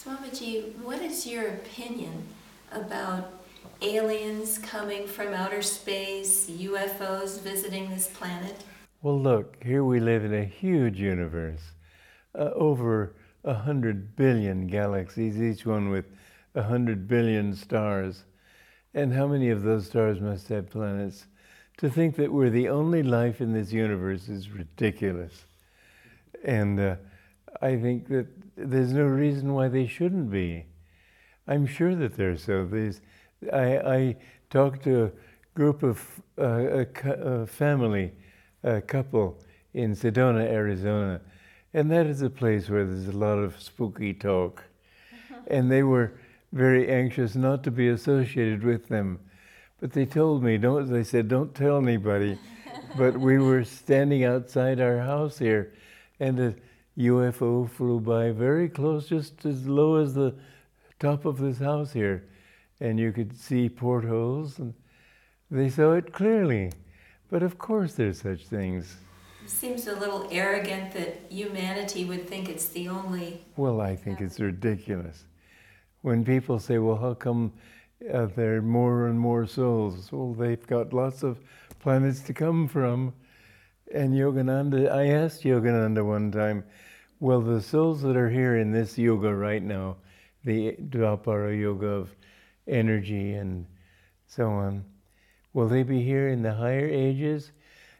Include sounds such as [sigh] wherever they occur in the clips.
Swamiji, what is your opinion about aliens coming from outer space, UFOs visiting this planet? Well, look, here we live in a huge universe, uh, over a hundred billion galaxies, each one with a hundred billion stars. And how many of those stars must have planets? To think that we're the only life in this universe is ridiculous. And uh, I think that there's no reason why they shouldn't be. I'm sure that they're so. There's, I, I talked to a group of uh, a, a family, a couple in Sedona, Arizona, and that is a place where there's a lot of spooky talk. [laughs] and they were very anxious not to be associated with them. But they told me, don't, they said, don't tell anybody. [laughs] but we were standing outside our house here, and a UFO flew by very close, just as low as the top of this house here. And you could see portholes, and they saw it clearly. But of course, there's such things. It seems a little arrogant that humanity would think it's the only. Well, I think it's ridiculous. When people say, well, how come uh, there are more and more souls? Well, they've got lots of planets to come from. And Yogananda, I asked Yogananda one time, well, the souls that are here in this yuga right now, the Dvapara yuga of energy and so on, will they be here in the higher ages?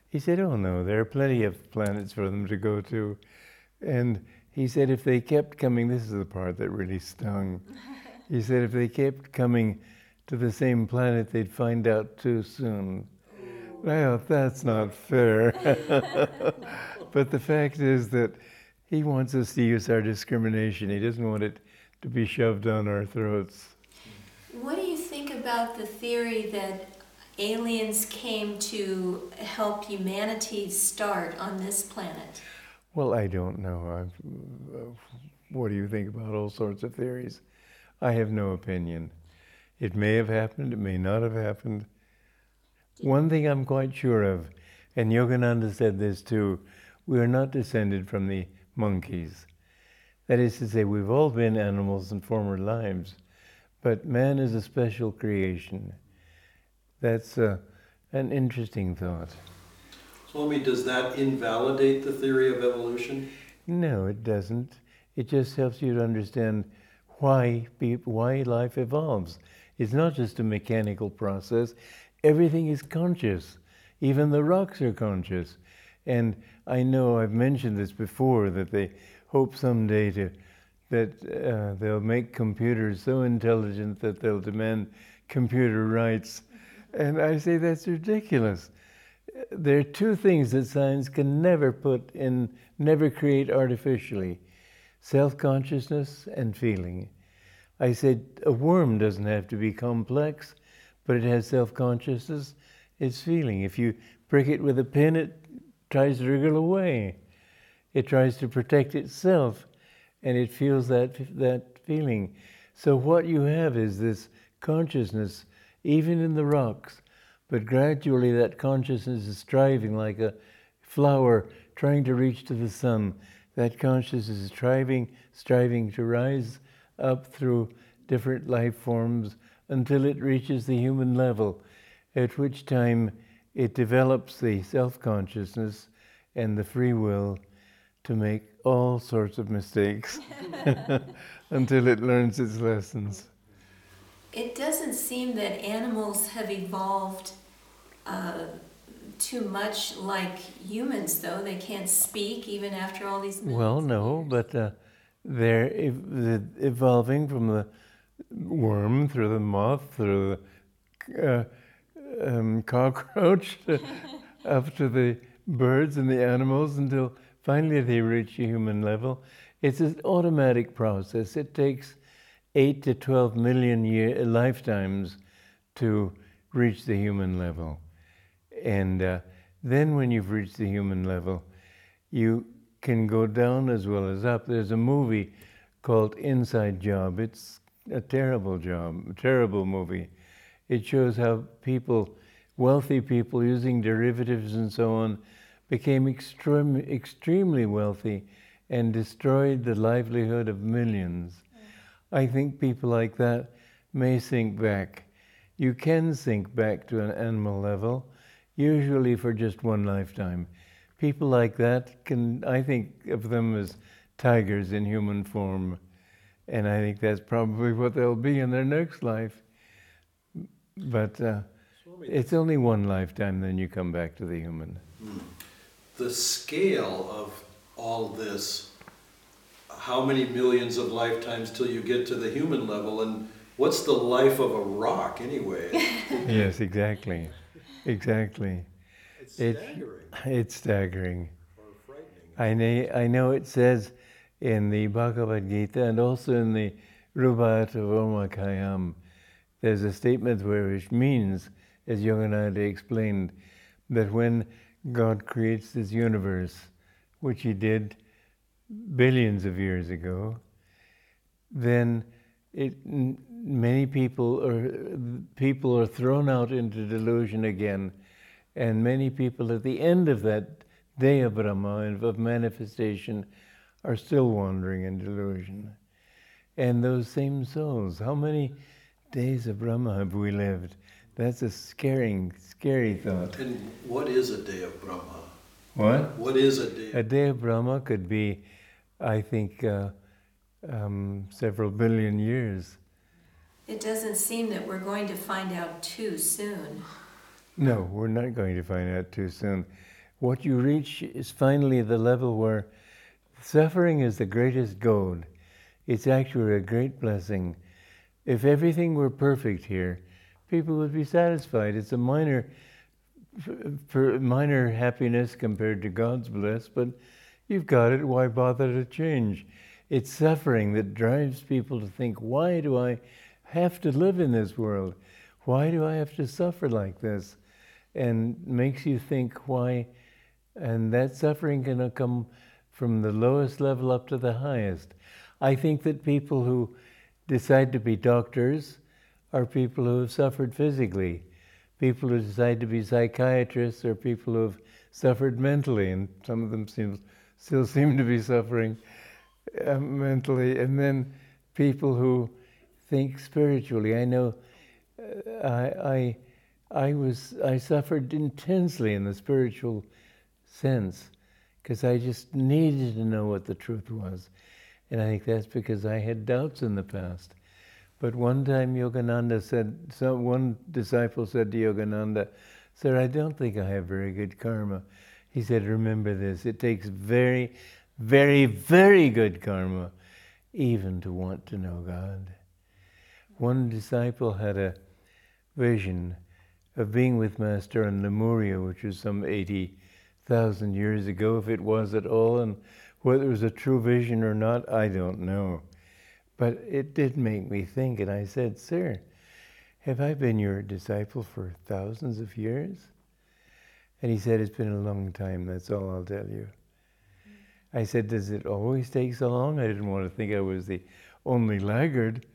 He said, Oh no, there are plenty of planets for them to go to. And he said, if they kept coming, this is the part that really stung. [laughs] he said, if they kept coming to the same planet, they'd find out too soon. Well, that's not fair. [laughs] but the fact is that he wants us to use our discrimination. He doesn't want it to be shoved down our throats. What do you think about the theory that aliens came to help humanity start on this planet? Well, I don't know. Uh, what do you think about all sorts of theories? I have no opinion. It may have happened, it may not have happened. One thing I'm quite sure of, and Yogananda said this too, we are not descended from the monkeys. That is to say, we've all been animals in former lives, but man is a special creation. That's uh, an interesting thought. Swami, does that invalidate the theory of evolution? No, it doesn't. It just helps you to understand why why life evolves. It's not just a mechanical process. Everything is conscious. Even the rocks are conscious. And I know I've mentioned this before that they hope someday to that uh, they'll make computers so intelligent that they'll demand computer rights. And I say that's ridiculous. There are two things that science can never put in, never create artificially self consciousness and feeling. I said a worm doesn't have to be complex, but it has self consciousness, it's feeling. If you prick it with a pin, it tries to wriggle away. It tries to protect itself, and it feels that, that feeling. So, what you have is this consciousness, even in the rocks, but gradually that consciousness is striving like a flower trying to reach to the sun. That consciousness is striving, striving to rise up through different life forms until it reaches the human level, at which time it develops the self consciousness and the free will to make all sorts of mistakes [laughs] until it learns its lessons. It doesn't seem that animals have evolved uh, too much like humans, though. They can't speak even after all these. Well, no, but uh, they're ev- evolving from the worm through the moth through the uh, um, cockroach up to [laughs] the birds and the animals until finally they reach a human level. It's an automatic process. It takes eight to 12 million year, lifetimes to reach the human level. And uh, then when you've reached the human level, you can go down as well as up. There's a movie called Inside Job. It's a terrible job, a terrible movie. It shows how people, wealthy people using derivatives and so on, became extreme, extremely wealthy and destroyed the livelihood of millions. I think people like that may sink back. You can sink back to an animal level, usually for just one lifetime. People like that can, I think of them as tigers in human form, and I think that's probably what they'll be in their next life. But uh, it's only one lifetime, then you come back to the human. The scale of all this, how many millions of lifetimes till you get to the human level, and what's the life of a rock anyway? [laughs] yes, exactly. Exactly. It's It's- staggering It's staggering. or frightening. I know, I know it says in the Bhagavad Gita and also in the Rubaiyat of Omar Khayyam, there's a statement where which means, as Yogananda explained, that when God creates this universe, which he did billions of years ago, then it, many people are, people are thrown out into delusion again, and many people at the end of that day of Brahma and of manifestation are still wandering in delusion. And those same souls, how many days of Brahma have we lived? That's a scaring, scary thought. And what is a day of Brahma? What? What is a day? A day of Brahma could be, I think, uh, um, several billion years. It doesn't seem that we're going to find out too soon. No, we're not going to find out too soon. What you reach is finally the level where suffering is the greatest goad. It's actually a great blessing. If everything were perfect here, people would be satisfied. It's a minor, minor happiness compared to God's bliss, but you've got it. Why bother to change? It's suffering that drives people to think, why do I have to live in this world? Why do I have to suffer like this? And makes you think why, and that suffering can come from the lowest level up to the highest. I think that people who decide to be doctors are people who have suffered physically. People who decide to be psychiatrists are people who have suffered mentally, and some of them seem, still seem to be suffering uh, mentally. And then people who think spiritually. I know uh, I, I, I was I suffered intensely in the spiritual sense because I just needed to know what the truth was, and I think that's because I had doubts in the past. But one time Yogananda said, one disciple said to Yogananda, Sir, I don't think I have very good karma. He said, Remember this, it takes very, very, very good karma even to want to know God. One disciple had a vision of being with Master in Lemuria, which was some 80,000 years ago, if it was at all, and whether it was a true vision or not, I don't know. But it did make me think, and I said, Sir, have I been your disciple for thousands of years? And he said, It's been a long time, that's all I'll tell you. I said, Does it always take so long? I didn't want to think I was the only laggard.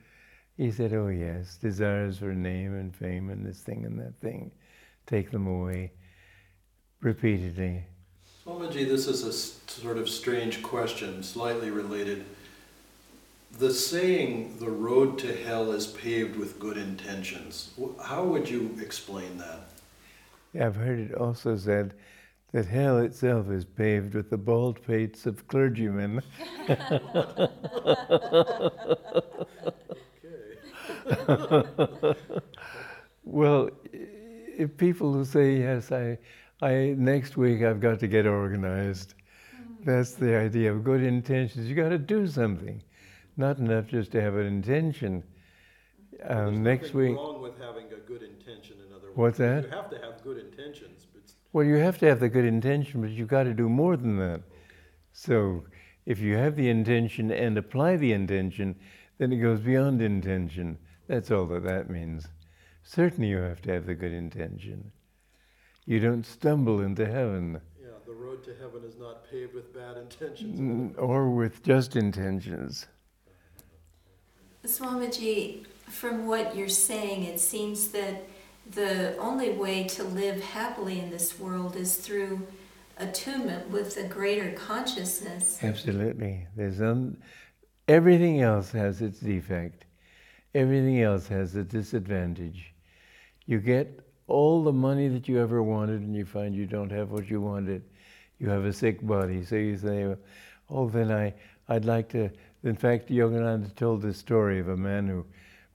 He said, Oh, yes, desires for name and fame and this thing and that thing take them away repeatedly. Swamiji, this is a sort of strange question, slightly related. The saying, the road to hell is paved with good intentions, how would you explain that? Yeah, I've heard it also said that hell itself is paved with the bald pates of clergymen. [laughs] [laughs] well, if people who say yes, I, I next week I've got to get organized. That's the idea of good intentions. You got to do something, not enough just to have an intention. Um, next week. wrong with having a good intention, in other words. What's that? You have to have good intentions, but Well, you have to have the good intention, but you've got to do more than that. So, if you have the intention and apply the intention, then it goes beyond intention. That's all that that means. Certainly, you have to have the good intention. You don't stumble into heaven yeah, the road to heaven is not paved with bad intentions. n- or with just intentions. Swamiji, from what you're saying, it seems that the only way to live happily in this world is through attunement with a greater consciousness. Absolutely. There's un- Everything else has its defect. Everything else has a disadvantage. You get all the money that you ever wanted, and you find you don't have what you wanted. You have a sick body, so you say, "Oh, then I, I'd like to." In fact, Yogananda told this story of a man who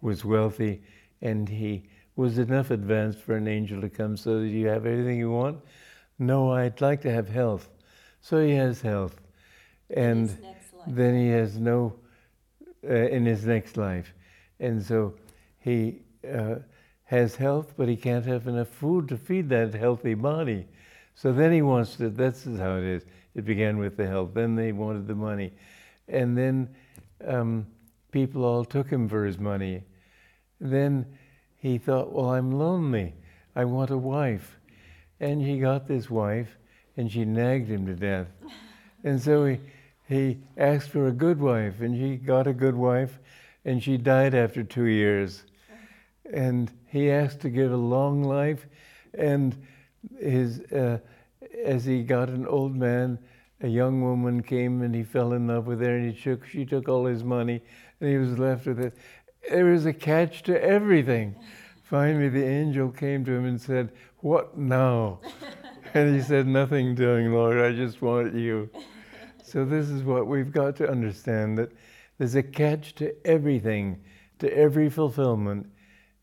was wealthy, and he was enough advanced for an angel to come. So, do you have everything you want? No, I'd like to have health. So he has health, and then he has no uh, in his next life, and so he. Uh, has health, but he can't have enough food to feed that healthy body. So then he wants to, that's how it is. It began with the health, then they wanted the money. And then um, people all took him for his money. Then he thought, well, I'm lonely. I want a wife. And he got this wife, and she nagged him to death. And so he, he asked for a good wife, and he got a good wife, and she died after two years and he asked to get a long life. And his, uh, as he got an old man, a young woman came and he fell in love with her, and he took, she took all his money, and he was left with it. There was a catch to everything. [laughs] Finally, the angel came to him and said, What now? [laughs] and he said, Nothing doing, Lord, I just want you. So, this is what we've got to understand that there's a catch to everything, to every fulfillment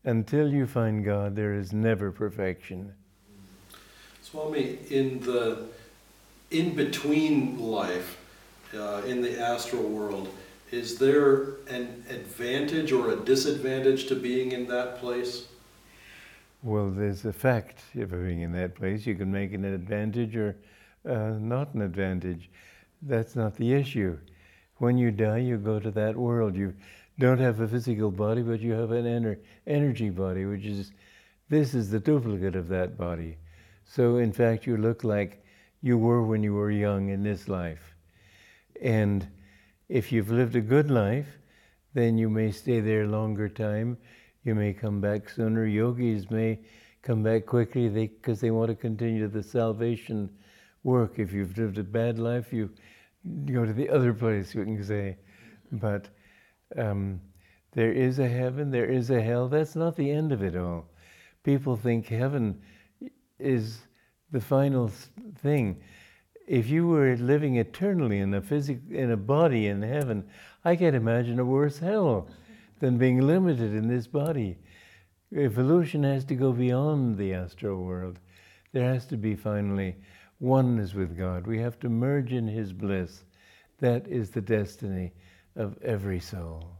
until you find God, there is never perfection. Swami, in the in between life, uh, in the astral world, is there an advantage or a disadvantage to being in that place? Well, there's a fact of being in that place. You can make an advantage or uh, not an advantage. That's not the issue. When you die, you go to that world. You don't have a physical body, but you have an ener- energy body, which is this is the duplicate of that body. So, in fact, you look like you were when you were young in this life. And if you've lived a good life, then you may stay there longer time. You may come back sooner. Yogis may come back quickly because they, they want to continue the salvation work. If you've lived a bad life, you go to the other place, you can say. But um, there is a heaven, there is a hell. That's not the end of it all. People think heaven is the final thing. If you were living eternally in a physic, in a body in heaven, I can't imagine a worse hell than being limited in this body. Evolution has to go beyond the astral world. There has to be finally oneness with God. We have to merge in His bliss. That is the destiny of every soul.